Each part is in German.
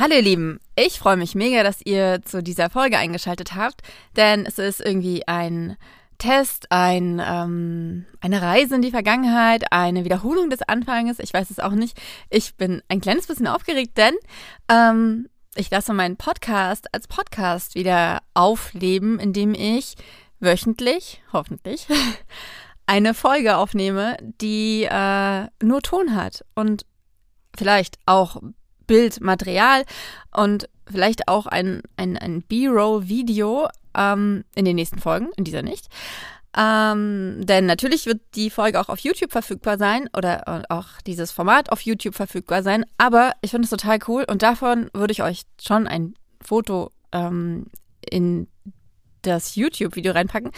Hallo ihr Lieben, ich freue mich mega, dass ihr zu dieser Folge eingeschaltet habt, denn es ist irgendwie ein Test, ein, ähm, eine Reise in die Vergangenheit, eine Wiederholung des Anfanges, ich weiß es auch nicht. Ich bin ein kleines bisschen aufgeregt, denn ähm, ich lasse meinen Podcast als Podcast wieder aufleben, indem ich wöchentlich, hoffentlich, eine Folge aufnehme, die äh, nur Ton hat und vielleicht auch Bildmaterial und vielleicht auch ein, ein, ein B-Roll-Video ähm, in den nächsten Folgen, in dieser nicht. Ähm, denn natürlich wird die Folge auch auf YouTube verfügbar sein oder äh, auch dieses Format auf YouTube verfügbar sein. Aber ich finde es total cool und davon würde ich euch schon ein Foto ähm, in das YouTube-Video reinpacken.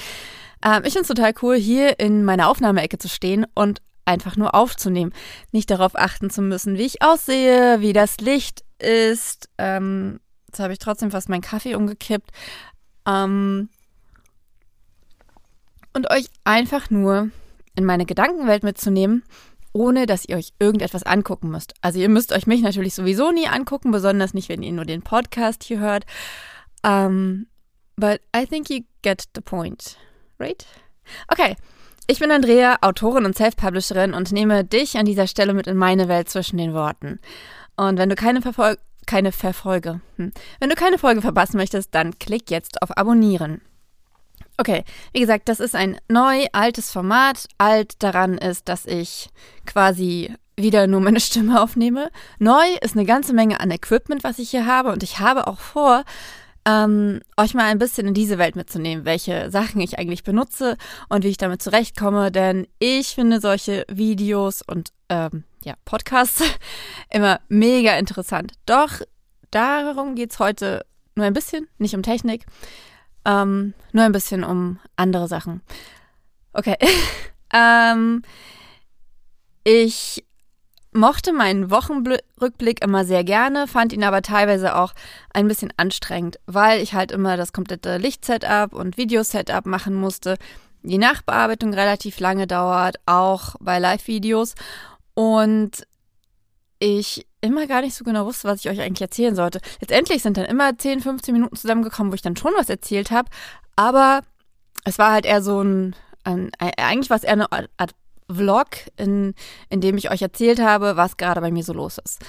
Ähm, ich finde es total cool, hier in meiner Aufnahmeecke zu stehen und einfach nur aufzunehmen. Nicht darauf achten zu müssen, wie ich aussehe, wie das Licht ist. Ähm, jetzt habe ich trotzdem fast meinen Kaffee umgekippt. Ähm, und euch einfach nur in meine Gedankenwelt mitzunehmen, ohne dass ihr euch irgendetwas angucken müsst. Also ihr müsst euch mich natürlich sowieso nie angucken, besonders nicht, wenn ihr nur den Podcast hier hört. Um, ähm, but I think you get the point, right? Okay, ich bin Andrea, Autorin und Self-Publisherin und nehme dich an dieser Stelle mit in meine Welt zwischen den Worten. Und wenn du keine Verfolge, keine Verfolge, hm. wenn du keine Folge verpassen möchtest, dann klick jetzt auf Abonnieren. Okay, wie gesagt, das ist ein neu, altes Format. Alt daran ist, dass ich quasi wieder nur meine Stimme aufnehme. Neu ist eine ganze Menge an Equipment, was ich hier habe. Und ich habe auch vor, ähm, euch mal ein bisschen in diese Welt mitzunehmen, welche Sachen ich eigentlich benutze und wie ich damit zurechtkomme, denn ich finde solche Videos und ähm, ja, Podcasts immer mega interessant. Doch darum geht es heute nur ein bisschen, nicht um Technik, ähm, nur ein bisschen um andere Sachen. Okay. ähm, ich mochte meinen Wochenrückblick immer sehr gerne, fand ihn aber teilweise auch ein bisschen anstrengend, weil ich halt immer das komplette Lichtsetup und Videosetup machen musste. Die Nachbearbeitung relativ lange dauert, auch bei Live-Videos. Und ich immer gar nicht so genau wusste, was ich euch eigentlich erzählen sollte. Letztendlich sind dann immer 10, 15 Minuten zusammengekommen, wo ich dann schon was erzählt habe. Aber es war halt eher so ein, ein eigentlich war es eher eine Art Vlog, in, in dem ich euch erzählt habe, was gerade bei mir so los ist.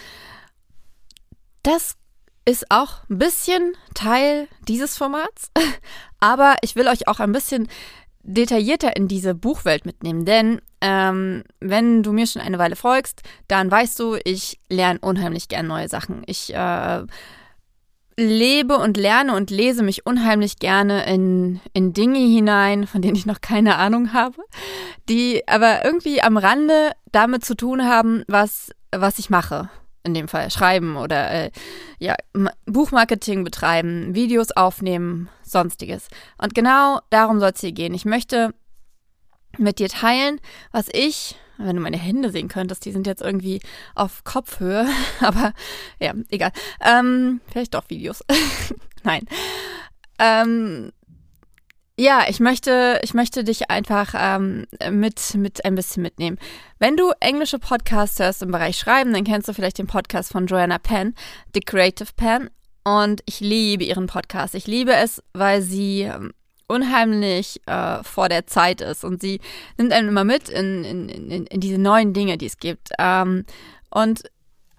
Das ist auch ein bisschen Teil dieses Formats, aber ich will euch auch ein bisschen detaillierter in diese Buchwelt mitnehmen, denn ähm, wenn du mir schon eine Weile folgst, dann weißt du, ich lerne unheimlich gern neue Sachen. Ich äh, lebe und lerne und lese mich unheimlich gerne in, in Dinge hinein, von denen ich noch keine Ahnung habe, die aber irgendwie am Rande damit zu tun haben, was, was ich mache. In dem Fall schreiben oder äh, ja, Buchmarketing betreiben, Videos aufnehmen, sonstiges. Und genau darum soll es hier gehen. Ich möchte mit dir teilen, was ich wenn du meine Hände sehen könntest, die sind jetzt irgendwie auf Kopfhöhe. Aber ja, egal. Ähm, vielleicht doch Videos. Nein. Ähm, ja, ich möchte, ich möchte dich einfach ähm, mit, mit ein bisschen mitnehmen. Wenn du englische Podcasts hörst im Bereich Schreiben, dann kennst du vielleicht den Podcast von Joanna Penn, The Creative Penn. Und ich liebe ihren Podcast. Ich liebe es, weil sie ähm, unheimlich äh, vor der Zeit ist und sie nimmt einen immer mit in, in, in, in diese neuen Dinge, die es gibt. Ähm, und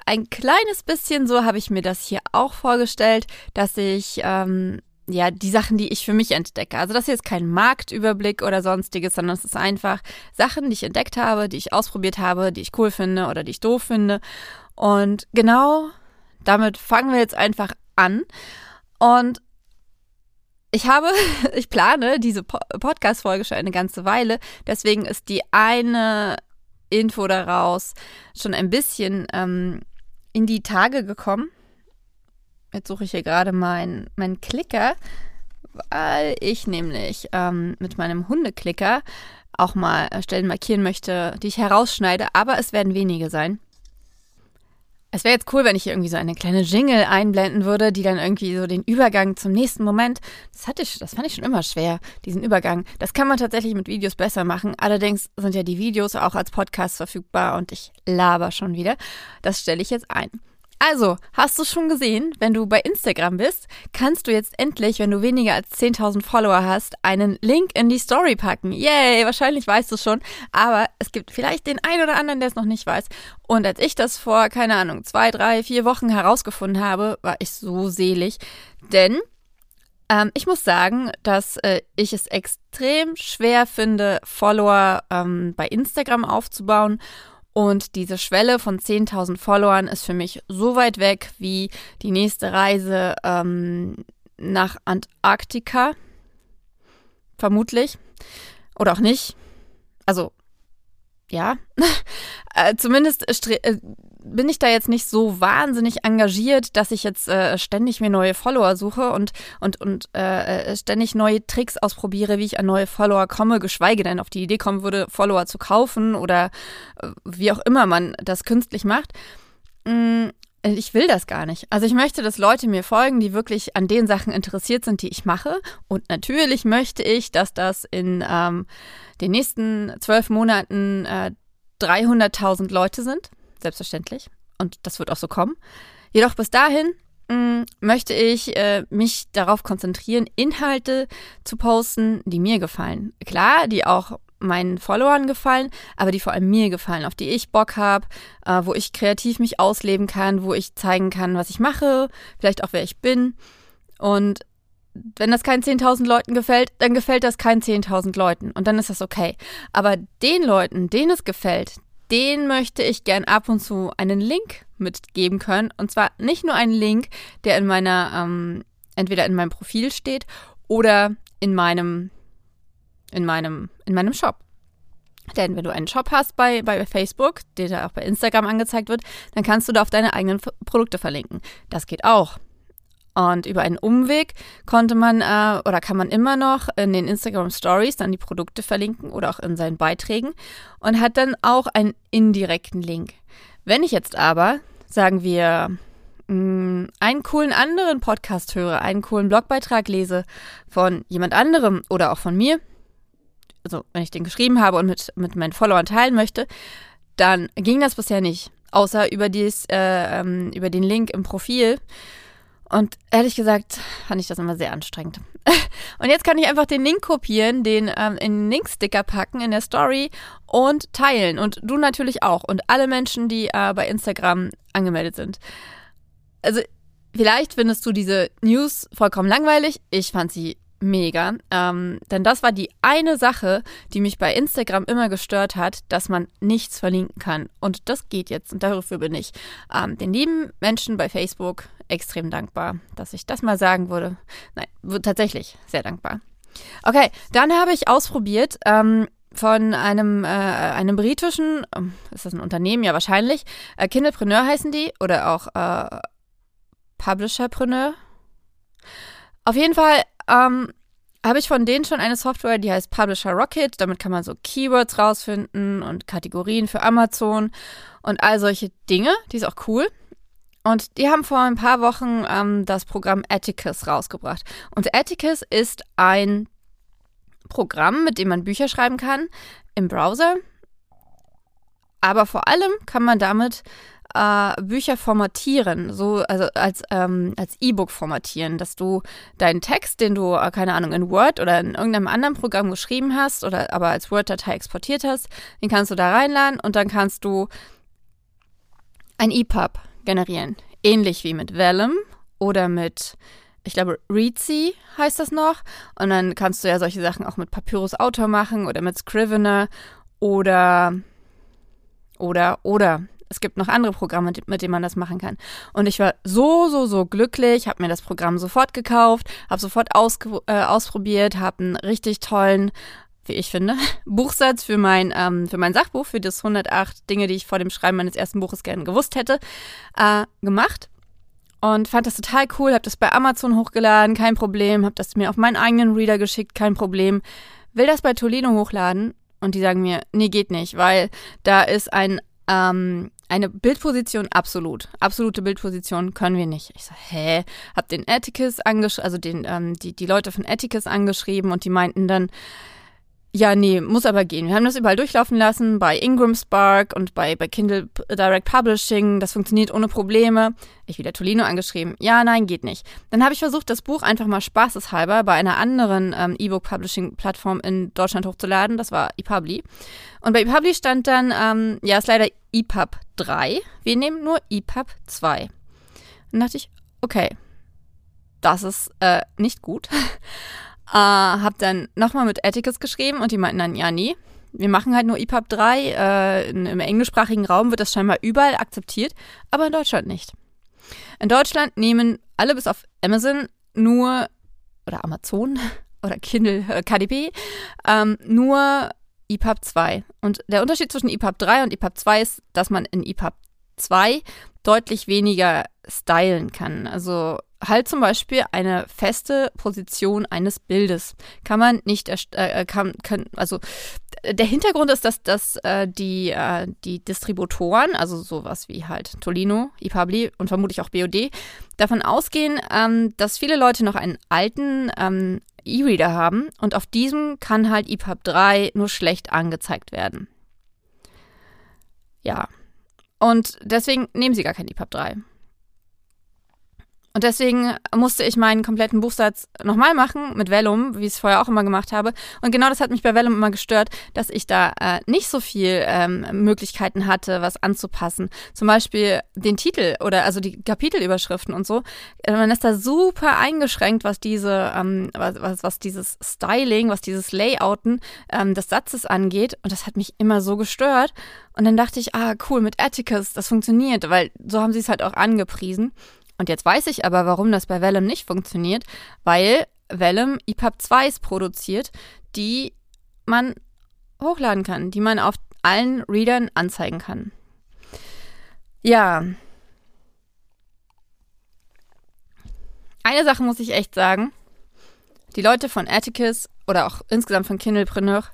ein kleines bisschen so habe ich mir das hier auch vorgestellt, dass ich ähm, ja die Sachen, die ich für mich entdecke. Also das hier ist kein Marktüberblick oder sonstiges, sondern es ist einfach Sachen, die ich entdeckt habe, die ich ausprobiert habe, die ich cool finde oder die ich doof finde. Und genau damit fangen wir jetzt einfach an. Und ich habe, ich plane diese Podcast-Folge schon eine ganze Weile. Deswegen ist die eine Info daraus schon ein bisschen ähm, in die Tage gekommen. Jetzt suche ich hier gerade meinen mein Klicker, weil ich nämlich ähm, mit meinem Hundeklicker auch mal Stellen markieren möchte, die ich herausschneide. Aber es werden wenige sein. Es wäre jetzt cool, wenn ich hier irgendwie so eine kleine Jingle einblenden würde, die dann irgendwie so den Übergang zum nächsten Moment. Das hatte ich, das fand ich schon immer schwer, diesen Übergang. Das kann man tatsächlich mit Videos besser machen. Allerdings sind ja die Videos auch als Podcast verfügbar und ich laber schon wieder. Das stelle ich jetzt ein. Also, hast du schon gesehen, wenn du bei Instagram bist, kannst du jetzt endlich, wenn du weniger als 10.000 Follower hast, einen Link in die Story packen. Yay, wahrscheinlich weißt du schon, aber es gibt vielleicht den einen oder anderen, der es noch nicht weiß. Und als ich das vor, keine Ahnung, zwei, drei, vier Wochen herausgefunden habe, war ich so selig, denn ähm, ich muss sagen, dass äh, ich es extrem schwer finde, Follower ähm, bei Instagram aufzubauen und diese Schwelle von 10.000 Followern ist für mich so weit weg wie die nächste Reise ähm, nach Antarktika. Vermutlich. Oder auch nicht. Also, ja. äh, zumindest äh, bin ich da jetzt nicht so wahnsinnig engagiert, dass ich jetzt äh, ständig mir neue Follower suche und, und, und äh, äh, ständig neue Tricks ausprobiere, wie ich an neue Follower komme, geschweige denn auf die Idee kommen würde, Follower zu kaufen oder äh, wie auch immer man das künstlich macht. Mm, ich will das gar nicht. Also ich möchte, dass Leute mir folgen, die wirklich an den Sachen interessiert sind, die ich mache. Und natürlich möchte ich, dass das in ähm, den nächsten zwölf Monaten äh, 300.000 Leute sind selbstverständlich. Und das wird auch so kommen. Jedoch bis dahin mh, mm, möchte ich äh, mich darauf konzentrieren, Inhalte zu posten, die mir gefallen. Klar, die auch meinen Followern gefallen, aber die vor allem mir gefallen, auf die ich Bock habe, äh, wo ich kreativ mich ausleben kann, wo ich zeigen kann, was ich mache, vielleicht auch wer ich bin. Und wenn das keinen 10.000 Leuten gefällt, dann gefällt das keinen 10.000 Leuten und dann ist das okay. Aber den Leuten, denen es gefällt, den möchte ich gern ab und zu einen Link mitgeben können. Und zwar nicht nur einen Link, der in meiner, ähm, entweder in meinem Profil steht oder in meinem, in meinem, in meinem Shop. Denn wenn du einen Shop hast bei, bei Facebook, der da auch bei Instagram angezeigt wird, dann kannst du da auf deine eigenen Produkte verlinken. Das geht auch. Und über einen Umweg konnte man äh, oder kann man immer noch in den Instagram Stories dann die Produkte verlinken oder auch in seinen Beiträgen und hat dann auch einen indirekten Link. Wenn ich jetzt aber, sagen wir, mh, mm, einen coolen anderen Podcast höre, einen coolen Blogbeitrag lese von jemand anderem oder auch von mir, also wenn ich den geschrieben habe und mit, mit meinen Followern teilen möchte, dann ging das bisher nicht, außer über, dies, äh, ähm, über den Link im Profil. Und ehrlich gesagt fand ich das immer sehr anstrengend. Und jetzt kann ich einfach den Link kopieren, den ähm, in den Linksticker packen in der Story und teilen. Und du natürlich auch. Und alle Menschen, die äh, bei Instagram angemeldet sind. Also, vielleicht findest du diese News vollkommen langweilig. Ich fand sie mega. Ähm, denn das war die eine Sache, die mich bei Instagram immer gestört hat, dass man nichts verlinken kann. Und das geht jetzt. Und dafür bin ich ähm, den lieben Menschen bei Facebook extrem dankbar, dass ich das mal sagen würde. Nein, tatsächlich sehr dankbar. Okay, dann habe ich ausprobiert ähm, von einem, äh, einem britischen, äh, ist das ein Unternehmen? Ja, wahrscheinlich. Äh, Kindlepreneur heißen die oder auch äh, Publisherpreneur. Auf jeden Fall ähm, habe ich von denen schon eine Software, die heißt Publisher Rocket. Damit kann man so Keywords rausfinden und Kategorien für Amazon und all solche Dinge. Die ist auch cool. Und die haben vor ein paar Wochen ähm, das Programm Atticus rausgebracht. Und Atticus ist ein Programm, mit dem man Bücher schreiben kann im Browser. Aber vor allem kann man damit äh, Bücher formatieren, so also als ähm, als E-Book formatieren, dass du deinen Text, den du äh, keine Ahnung in Word oder in irgendeinem anderen Programm geschrieben hast oder aber als Word-Datei exportiert hast, den kannst du da reinladen und dann kannst du ein EPUB generieren. Ähnlich wie mit Vellum oder mit, ich glaube, Reedsy heißt das noch. Und dann kannst du ja solche Sachen auch mit Papyrus Autor machen oder mit Scrivener oder, oder, oder. Es gibt noch andere Programme, mit denen man das machen kann. Und ich war so, so, so glücklich, habe mir das Programm sofort gekauft, habe sofort äh, ausprobiert, habe einen richtig tollen wie ich finde, Buchsatz für mein, ähm, für mein Sachbuch, für das 108 Dinge, die ich vor dem Schreiben meines ersten Buches gerne gewusst hätte, äh, gemacht. Und fand das total cool, habe das bei Amazon hochgeladen, kein Problem, habe das mir auf meinen eigenen Reader geschickt, kein Problem. Will das bei Tolino hochladen und die sagen mir, nee, geht nicht, weil da ist ein, ähm, eine Bildposition absolut. Absolute Bildposition können wir nicht. Ich so, hä? Hab den Atticus angeschrieben, also den, ähm, die, die Leute von Atticus angeschrieben und die meinten dann, ja, nee, muss aber gehen. Wir haben das überall durchlaufen lassen, bei Ingram Spark und bei, bei Kindle Direct Publishing. Das funktioniert ohne Probleme. Ich wieder Tolino angeschrieben. Ja, nein, geht nicht. Dann habe ich versucht, das Buch einfach mal spaßeshalber bei einer anderen ähm, E-Book-Publishing-Plattform in Deutschland hochzuladen. Das war ePubli. Und bei ePubli stand dann, ähm, ja, ist leider EPUB 3. Wir nehmen nur EPUB 2. Dann dachte ich, okay, das ist äh, nicht gut. Äh, hab dann nochmal mit Atticus geschrieben und die meinten dann, ja, nee, wir machen halt nur EPUB 3. Äh, Im englischsprachigen Raum wird das scheinbar überall akzeptiert, aber in Deutschland nicht. In Deutschland nehmen alle bis auf Amazon nur, oder Amazon oder Kindle, äh, KDP, ähm, nur EPUB 2. Und der Unterschied zwischen EPUB 3 und EPUB 2 ist, dass man in EPUB 2 deutlich weniger stylen kann. Also halt zum Beispiel eine feste Position eines Bildes. Kann man nicht, äh, kann, also der Hintergrund ist, dass, dass äh, die, äh, die Distributoren, also sowas wie halt Tolino, ePubli und vermutlich auch BOD, davon ausgehen, ähm, dass viele Leute noch einen alten ähm, E-Reader haben und auf diesem kann halt EPUB 3 nur schlecht angezeigt werden. Ja. Und deswegen nehmen sie gar kein EPUB 3. Und deswegen musste ich meinen kompletten Buchsatz nochmal machen mit Vellum, wie ich es vorher auch immer gemacht habe. Und genau das hat mich bei Vellum immer gestört, dass ich da äh, nicht so viel ähm, Möglichkeiten hatte, was anzupassen. Zum Beispiel den Titel oder also die Kapitelüberschriften und so. Äh, man ist da super eingeschränkt, was diese, ähm, was, was, was dieses Styling, was dieses Layouten ähm, des Satzes angeht. Und das hat mich immer so gestört. Und dann dachte ich, ah, cool, mit Atticus, das funktioniert, weil so haben sie es halt auch angepriesen. Und jetzt weiß ich aber, warum das bei Vellum nicht funktioniert, weil Vellum EPUB 2s produziert, die man hochladen kann, die man auf allen Readern anzeigen kann. Ja. Eine Sache muss ich echt sagen. Die Leute von Atticus oder auch insgesamt von Kindlepreneur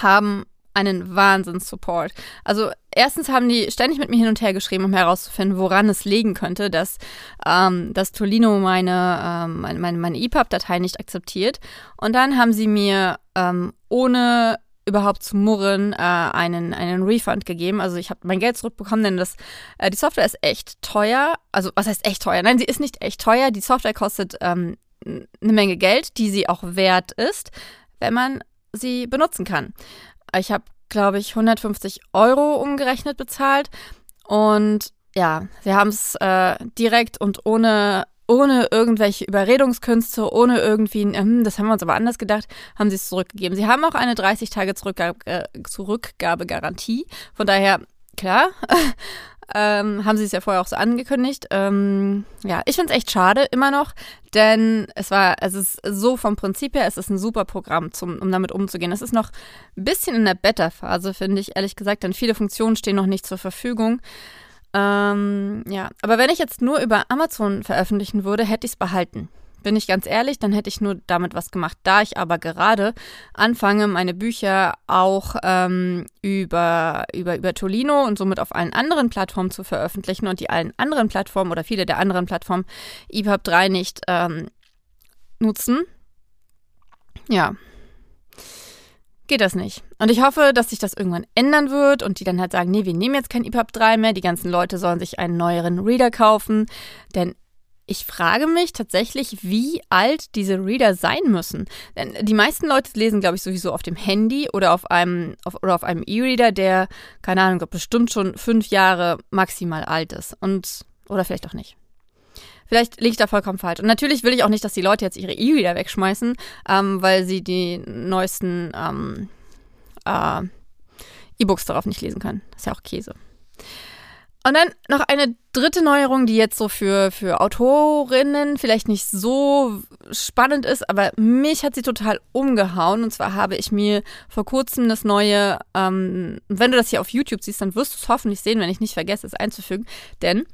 haben einen Wahnsinns-Support. Also erstens haben die ständig mit mir hin und her geschrieben, um herauszufinden, woran es liegen könnte, dass, ähm, dass Tolino meine, ähm, meine, meine, EPUB-Datei nicht akzeptiert. Und dann haben sie mir ähm, ohne überhaupt zu murren, äh, einen, einen Refund gegeben. Also ich habe mein Geld zurückbekommen, denn das, äh, die Software ist echt teuer. Also was heißt echt teuer? Nein, sie ist nicht echt teuer. Die Software kostet ähm, eine Menge Geld, die sie auch wert ist, wenn man sie benutzen kann. Ich habe, glaube ich, 150 Euro umgerechnet bezahlt. Und ja, sie haben es äh, direkt und ohne, ohne irgendwelche Überredungskünste, ohne irgendwie, hm, das haben wir uns aber anders gedacht, haben sie es zurückgegeben. Sie haben auch eine 30 Tage Zurückgabe, äh, Zurückgabegarantie. Von daher, klar, ähm, haben sie es ja vorher auch so angekündigt. Ähm, ja, ich finde es echt schade immer noch, denn es war, es ist so vom Prinzip her, es ist ein super Programm, zum, um damit umzugehen. Es ist noch ein bisschen in der Beta-Phase, finde ich, ehrlich gesagt, denn viele Funktionen stehen noch nicht zur Verfügung. Ähm, ja, aber wenn ich jetzt nur über Amazon veröffentlichen würde, hätte ich es behalten. Bin ich ganz ehrlich, dann hätte ich nur damit was gemacht. Da ich aber gerade anfange, meine Bücher auch ähm, über, über, über Tolino und somit auf allen anderen Plattformen zu veröffentlichen und die allen anderen Plattformen oder viele der anderen Plattformen EPUB 3 nicht ähm, nutzen, ja, geht das nicht. Und ich hoffe, dass sich das irgendwann ändern wird und die dann halt sagen, nee, wir nehmen jetzt kein EPUB 3 mehr, die ganzen Leute sollen sich einen neueren Reader kaufen, denn ich frage mich tatsächlich, wie alt diese Reader sein müssen. Denn die meisten Leute lesen, glaube ich, sowieso auf dem Handy oder auf einem auf, oder auf einem E-Reader, der, keine Ahnung, bestimmt schon fünf Jahre maximal alt ist. Und, oder vielleicht auch nicht. Vielleicht liege ich da vollkommen falsch. Und natürlich will ich auch nicht, dass die Leute jetzt ihre E-Reader wegschmeißen, ähm, weil sie die neuesten ähm, äh, E-Books darauf nicht lesen können. Das ist ja auch Käse. Und dann noch eine dritte Neuerung, die jetzt so für, für Autorinnen vielleicht nicht so spannend ist, aber mich hat sie total umgehauen. Und zwar habe ich mir vor kurzem das neue, ähm, wenn du das hier auf YouTube siehst, dann wirst du es hoffentlich sehen, wenn ich nicht vergesse, es einzufügen. Denn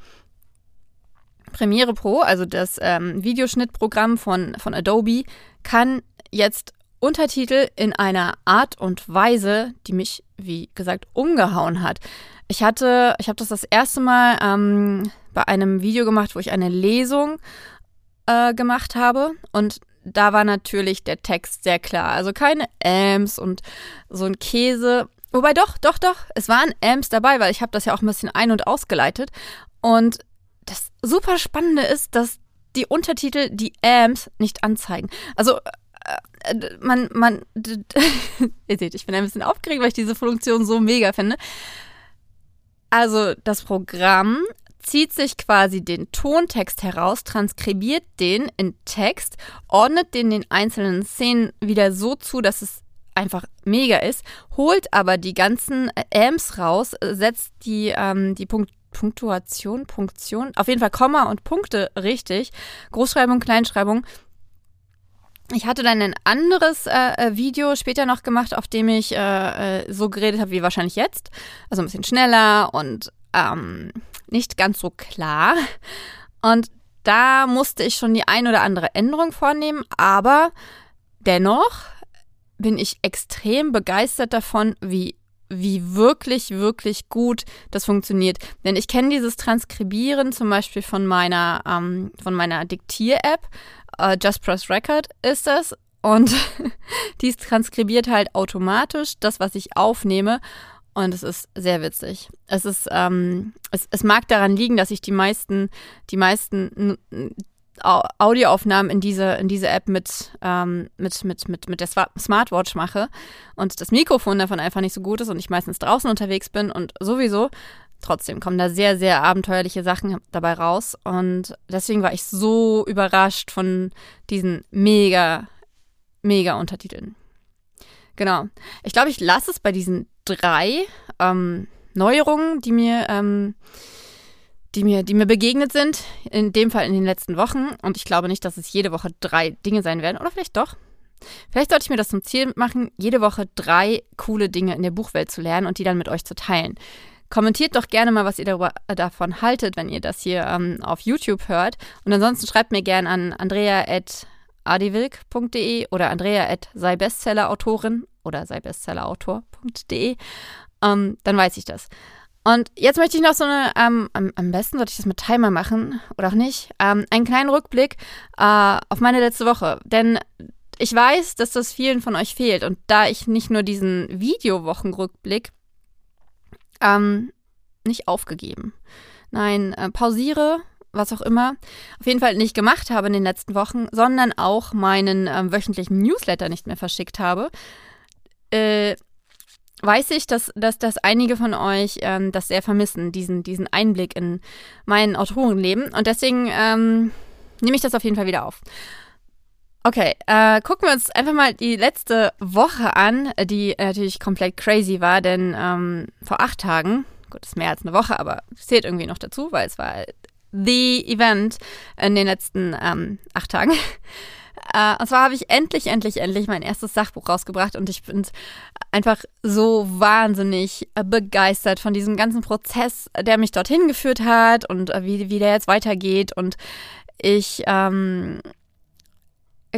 Premiere Pro, also das ähm, Videoschnittprogramm von, von Adobe, kann jetzt Untertitel in einer Art und Weise, die mich, wie gesagt, umgehauen hat. Ich hatte, ich habe das das erste Mal ähm, bei einem Video gemacht, wo ich eine Lesung äh, gemacht habe und da war natürlich der Text sehr klar. Also keine Ams und so ein Käse. Wobei doch, doch, doch, es waren Ams dabei, weil ich habe das ja auch ein bisschen ein- und ausgeleitet. Und das super Spannende ist, dass die Untertitel die Ams nicht anzeigen. Also äh, man, man, ihr seht, ich bin ein bisschen aufgeregt, weil ich diese Funktion so mega finde. Also das Programm zieht sich quasi den Tontext heraus, transkribiert den in Text, ordnet den den einzelnen Szenen wieder so zu, dass es einfach mega ist, holt aber die ganzen Amps raus, setzt die, ähm, die Punkt Punktuation, Punktion, auf jeden Fall Komma und Punkte richtig, Großschreibung, Kleinschreibung. Ich hatte dann ein anderes äh, äh Video später noch gemacht, auf dem ich äh, äh, so geredet habe wie wahrscheinlich jetzt. Also ein bisschen schneller und ähm, nicht ganz so klar. Und da musste ich schon die ein oder andere Änderung vornehmen, aber dennoch bin ich extrem begeistert davon, wie wie wirklich, wirklich gut das funktioniert. Denn ich kenne dieses Transkribieren zum Beispiel von meiner, ähm, von meiner Diktier-App. Äh, Just Press Record ist das. Und dies transkribiert halt automatisch das, was ich aufnehme. Und es ist sehr witzig. Es ist, ähm, es, es mag daran liegen, dass ich die meisten, die meisten Audioaufnahmen in diese, in diese App mit, ähm, mit, mit, mit, mit der Smartwatch mache und das Mikrofon davon einfach nicht so gut ist und ich meistens draußen unterwegs bin und sowieso. Trotzdem kommen da sehr, sehr abenteuerliche Sachen dabei raus. Und deswegen war ich so überrascht von diesen mega, mega Untertiteln. Genau. Ich glaube, ich lasse es bei diesen drei ähm, Neuerungen, die mir, ähm, die, mir, die mir begegnet sind. In dem Fall in den letzten Wochen. Und ich glaube nicht, dass es jede Woche drei Dinge sein werden. Oder vielleicht doch. Vielleicht sollte ich mir das zum Ziel machen, jede Woche drei coole Dinge in der Buchwelt zu lernen und die dann mit euch zu teilen. Kommentiert doch gerne mal, was ihr darüber, äh, davon haltet, wenn ihr das hier ähm, auf YouTube hört. Und ansonsten schreibt mir gerne an andrea.adewilk.de oder andrea.seibestsellerautorin oder seibestsellerautor.de. Ähm, dann weiß ich das. Und jetzt möchte ich noch so eine, ähm, am, am, besten sollte ich das mit Timer machen oder auch nicht, ähm, einen kleinen Rückblick äh, auf meine letzte Woche. Denn ich weiß, dass das vielen von euch fehlt. Und da ich nicht nur diesen Videowochenrückblick ähm, nicht aufgegeben, nein, äh, pausiere, was auch immer, auf jeden Fall nicht gemacht habe in den letzten Wochen, sondern auch meinen äh, wöchentlichen Newsletter nicht mehr verschickt habe, äh, weiß ich, dass, dass, dass einige von euch ähm, das sehr vermissen, diesen, diesen Einblick in mein Autorenleben. Und deswegen ähm, nehme ich das auf jeden Fall wieder auf. Okay, äh, gucken wir uns einfach mal die letzte Woche an, die natürlich komplett crazy war, denn ähm, vor acht Tagen, gut, ist mehr als eine Woche, aber zählt irgendwie noch dazu, weil es war the Event in den letzten ähm, acht Tagen. Äh, und zwar habe ich endlich, endlich, endlich mein erstes Sachbuch rausgebracht und ich bin einfach so wahnsinnig begeistert von diesem ganzen Prozess, der mich dorthin geführt hat und äh, wie, wie der jetzt weitergeht. Und ich ähm,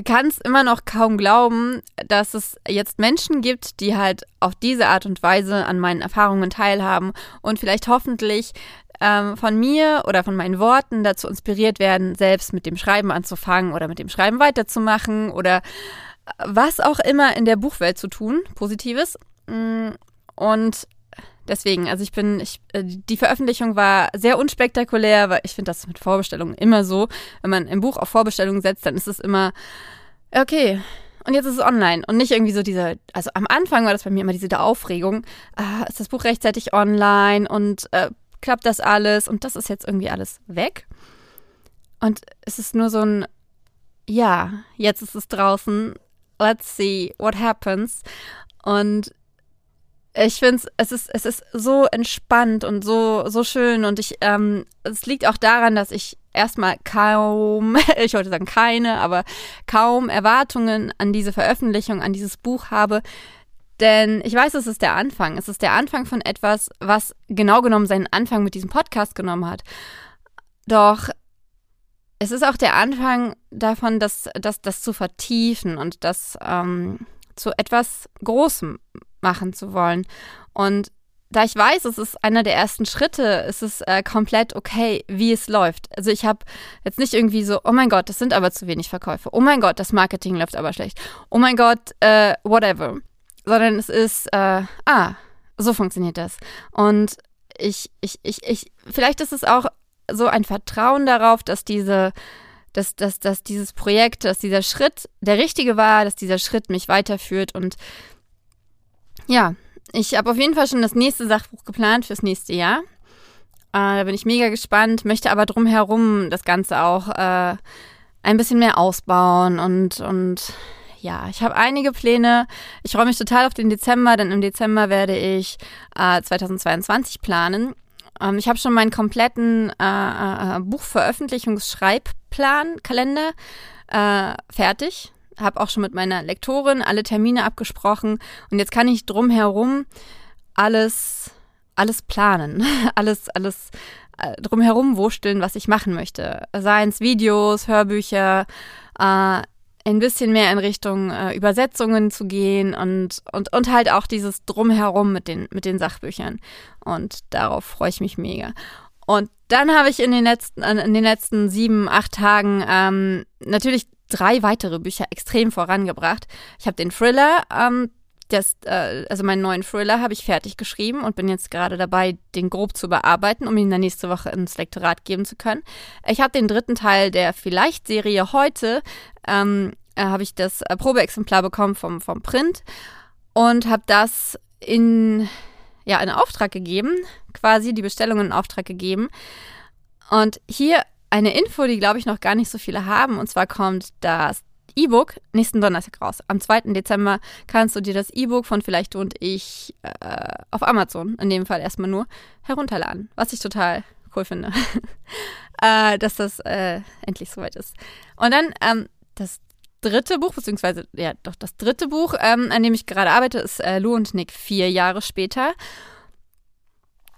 kann es immer noch kaum glauben, dass es jetzt Menschen gibt, die halt auf diese Art und Weise an meinen Erfahrungen teilhaben und vielleicht hoffentlich ähm, von mir oder von meinen Worten dazu inspiriert werden, selbst mit dem Schreiben anzufangen oder mit dem Schreiben weiterzumachen oder äh, was auch immer in der Buchwelt zu tun, Positives. Mm, und deswegen, also ich bin, ich, äh, die Veröffentlichung war sehr unspektakulär, weil ich finde das mit Vorbestellungen immer so. Wenn man ein Buch auf Vorbestellungen setzt, dann ist es immer, okay, und jetzt ist es online und nicht irgendwie so diese, also am Anfang war das bei mir immer diese Aufregung, ah, ist das Buch rechtzeitig online und äh, klappt das alles und das ist jetzt irgendwie alles weg. Und es ist nur so ein, ja, jetzt ist es draußen, let's see what happens. Und ich finde es ist, es ist so entspannt und so, so schön und ich, ähm, es liegt auch daran, dass ich erstmal kaum, ich wollte sagen keine, aber kaum Erwartungen an diese Veröffentlichung, an dieses Buch habe, denn ich weiß, es ist der Anfang. Es ist der Anfang von etwas, was genau genommen seinen Anfang mit diesem Podcast genommen hat. Doch es ist auch der Anfang davon, das, das, das zu vertiefen und das ähm, zu etwas Großem machen zu wollen. Und da ich weiß, es ist einer der ersten Schritte, ist es äh, komplett okay, wie es läuft. Also ich habe jetzt nicht irgendwie so, oh mein Gott, das sind aber zu wenig Verkäufe. Oh mein Gott, das Marketing läuft aber schlecht. Oh mein Gott, äh, whatever. Sondern es ist, äh, ah, so funktioniert das. Und ich, ich, ich, ich, vielleicht ist es auch so ein Vertrauen darauf, dass diese, dass, dass, dass dieses Projekt, dass dieser Schritt der richtige war, dass dieser Schritt mich weiterführt und ja, ich habe auf jeden Fall schon das nächste Sachbuch geplant fürs nächste Jahr. Äh, da bin ich mega gespannt, möchte aber drumherum das Ganze auch äh, ein bisschen mehr ausbauen und, und ja, ich habe einige Pläne. Ich freue mich total auf den Dezember, denn im Dezember werde ich äh, 2022 planen. Ähm, ich habe schon meinen kompletten äh, äh, Buchveröffentlichungsschreibplan, Kalender äh, fertig habe auch schon mit meiner Lektorin alle Termine abgesprochen und jetzt kann ich drumherum alles, alles planen, alles, alles äh, drumherum wursteln, was ich machen möchte. Seien es Videos, Hörbücher, äh, ein bisschen mehr in Richtung äh, Übersetzungen zu gehen und, und, und halt auch dieses Drumherum mit den, mit den Sachbüchern. Und darauf freue ich mich mega. Und dann habe ich in den letzten, in den letzten sieben, acht Tagen ähm, natürlich drei weitere Bücher extrem vorangebracht. Ich habe den Thriller, ähm, das, äh, also meinen neuen Thriller habe ich fertig geschrieben und bin jetzt gerade dabei, den grob zu bearbeiten, um ihn dann nächste Woche ins Lektorat geben zu können. Ich habe den dritten Teil der Vielleicht-Serie heute, ähm, äh, habe ich das äh, Probeexemplar bekommen vom, vom Print und habe das in, ja, in Auftrag gegeben, quasi die Bestellung in Auftrag gegeben. Und hier eine Info, die, glaube ich, noch gar nicht so viele haben. Und zwar kommt das E-Book nächsten Donnerstag raus. Am 2. Dezember kannst du dir das E-Book von Vielleicht du und ich äh, auf Amazon, in dem Fall erstmal nur, herunterladen. Was ich total cool finde. äh, dass das äh, endlich soweit ist. Und dann ähm, das dritte Buch, beziehungsweise, ja, doch das dritte Buch, ähm, an dem ich gerade arbeite, ist äh, Lou und Nick vier Jahre später.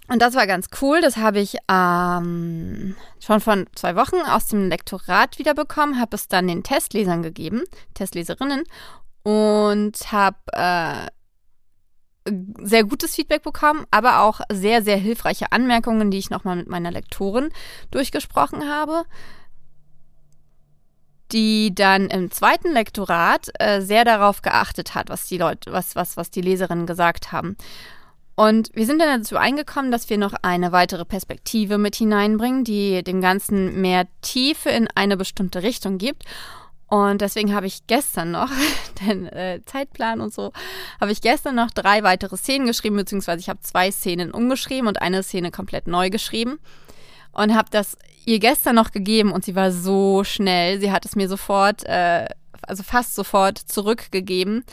Und das war ganz cool. Das habe ich ähm, schon von zwei Wochen aus dem Lektorat wiederbekommen, habe es dann den Testlesern gegeben, Testleserinnen, und habe äh, sehr gutes Feedback bekommen, aber auch sehr, sehr hilfreiche Anmerkungen, die ich nochmal mit meiner Lektorin durchgesprochen habe, die dann im zweiten Lektorat äh, sehr darauf geachtet hat, was die Leute, was, was, was die Leserinnen gesagt haben. Und wir sind dann dazu eingekommen, dass wir noch eine weitere Perspektive mit hineinbringen, die dem Ganzen mehr Tiefe in eine bestimmte Richtung gibt. Und deswegen habe ich gestern noch, den äh, Zeitplan und so, habe ich gestern noch drei weitere Szenen geschrieben, beziehungsweise ich habe zwei Szenen umgeschrieben und eine Szene komplett neu geschrieben. Und habe das ihr gestern noch gegeben und sie war so schnell. Sie hat es mir sofort, äh, also fast sofort zurückgegeben.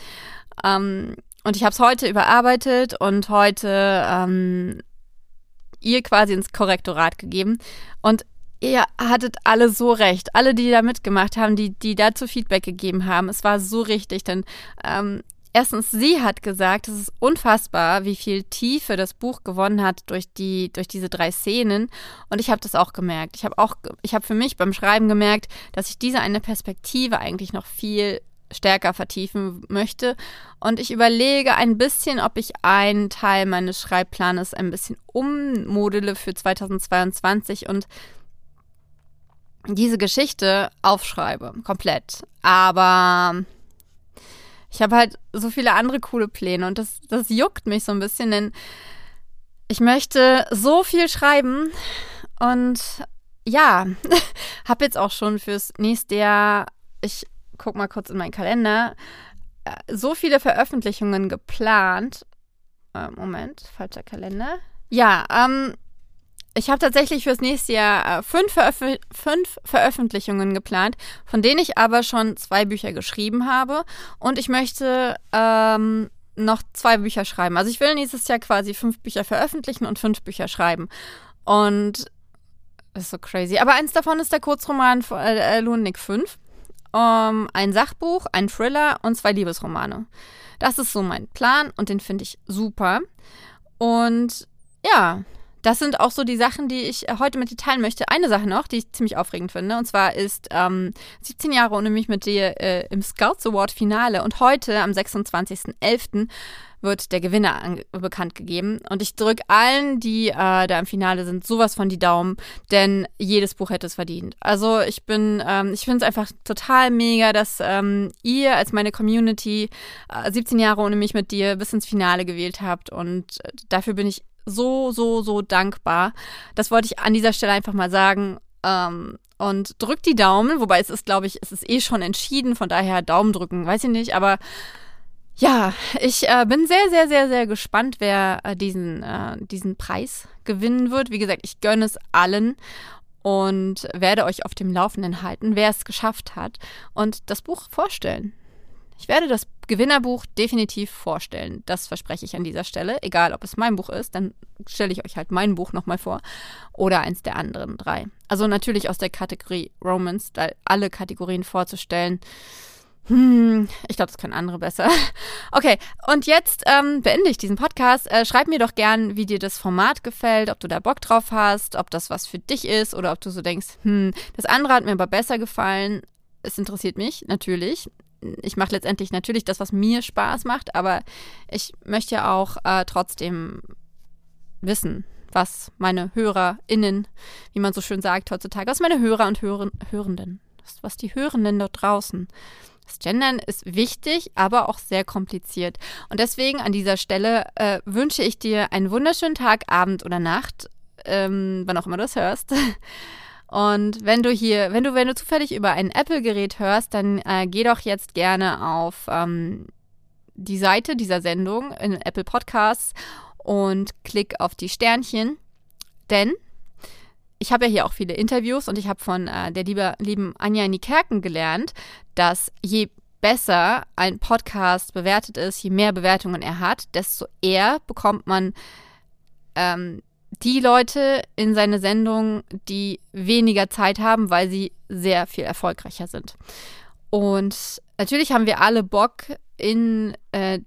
Ähm, und ich habe es heute überarbeitet und heute ähm, ihr quasi ins Korrektorat gegeben. Und ihr hattet alle so recht. Alle, die da mitgemacht haben, die, die dazu Feedback gegeben haben. Es war so richtig, denn ähm, erstens, sie hat gesagt, es ist unfassbar, wie viel Tiefe das Buch gewonnen hat durch die, durch diese drei Szenen. Und ich habe das auch gemerkt. Ich habe auch, ich habe für mich beim Schreiben gemerkt, dass ich diese eine Perspektive eigentlich noch viel stärker vertiefen möchte. Und ich überlege ein bisschen, ob ich einen Teil meines Schreibplanes ein bisschen ummodele für 2022 und diese Geschichte aufschreibe, komplett. Aber ich habe halt so viele andere coole Pläne und das, das juckt mich so ein bisschen, denn ich möchte so viel schreiben und ja, habe jetzt auch schon fürs nächste Jahr, ich guck mal kurz in meinen Kalender, äh, so viele Veröffentlichungen geplant. Äh, Moment, falscher Kalender. Ja, ähm, ich habe tatsächlich fürs nächste Jahr äh, fünf, Veröf fünf, Veröffentlichungen geplant, von denen ich aber schon zwei Bücher geschrieben habe. Und ich möchte ähm, noch zwei Bücher schreiben. Also ich will nächstes Jahr quasi fünf Bücher veröffentlichen und fünf Bücher schreiben. Und das ist so crazy. Aber eins davon ist der Kurzroman von äh, Lunik 5 um, ein Sachbuch, ein Thriller und zwei Liebesromane. Das ist so mein Plan und den finde ich super. Und ja, das sind auch so die Sachen, die ich heute mit dir teilen möchte. Eine Sache noch, die ich ziemlich aufregend finde, und zwar ist ähm, 17 Jahre ohne mich mit dir äh, im Scouts Award Finale und heute am 26.11 wird der Gewinner bekannt gegeben. Und ich drücke allen, die äh, da im Finale sind, sowas von die Daumen, denn jedes Buch hätte es verdient. Also ich bin, ähm, ich finde es einfach total mega, dass ähm, ihr als meine Community äh, 17 Jahre ohne mich mit dir bis ins Finale gewählt habt. Und dafür bin ich so, so, so dankbar. Das wollte ich an dieser Stelle einfach mal sagen. Ähm, und drückt die Daumen, wobei es ist, glaube ich, es ist eh schon entschieden, von daher Daumen drücken, weiß ich nicht, aber ja, ich äh, bin sehr, sehr, sehr, sehr gespannt, wer äh, diesen, äh, diesen Preis gewinnen wird. Wie gesagt, ich gönne es allen und werde euch auf dem Laufenden halten, wer es geschafft hat und das Buch vorstellen. Ich werde das Gewinnerbuch definitiv vorstellen. Das verspreche ich an dieser Stelle. Egal, ob es mein Buch ist, dann stelle ich euch halt mein Buch nochmal vor. Oder eins der anderen drei. Also natürlich aus der Kategorie Romance, alle Kategorien vorzustellen hm, ich glaube, das können andere besser. Okay, und jetzt ähm, beende ich diesen Podcast. Äh, schreib mir doch gern, wie dir das Format gefällt, ob du da Bock drauf hast, ob das was für dich ist oder ob du so denkst, hm, das andere hat mir aber besser gefallen. Es interessiert mich natürlich. Ich mache letztendlich natürlich das, was mir Spaß macht, aber ich möchte ja auch äh, trotzdem wissen, was meine HörerInnen, wie man so schön sagt heutzutage, was meine Hörer und Hören, Hörenden, was die Hörenden dort draußen das Gendern ist wichtig, aber auch sehr kompliziert. Und deswegen an dieser Stelle äh, wünsche ich dir einen wunderschönen Tag, Abend oder Nacht, ähm, wann auch immer du es hörst. Und wenn du hier, wenn du, wenn du zufällig über ein Apple-Gerät hörst, dann äh, geh doch jetzt gerne auf ähm, die Seite dieser Sendung in Apple Podcasts und klick auf die Sternchen. Denn ich habe ja hier auch viele Interviews und ich habe von äh, der liebe, lieben Anja Niekerken gelernt, dass je besser ein Podcast bewertet ist, je mehr Bewertungen er hat, desto eher bekommt man ähm, die Leute in seine Sendung, die weniger Zeit haben, weil sie sehr viel erfolgreicher sind. Und natürlich haben wir alle Bock, in äh,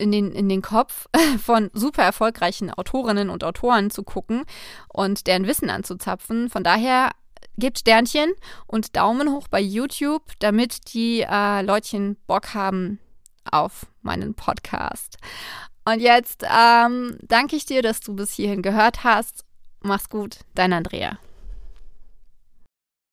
in den, in den Kopf von super erfolgreichen Autorinnen und Autoren zu gucken und deren Wissen anzuzapfen. Von daher gebt Sternchen und Daumen hoch bei YouTube, damit die äh, Leutchen Bock haben auf meinen Podcast. Und jetzt ähm, danke ich dir, dass du bis hierhin gehört hast. Mach's gut, dein Andrea.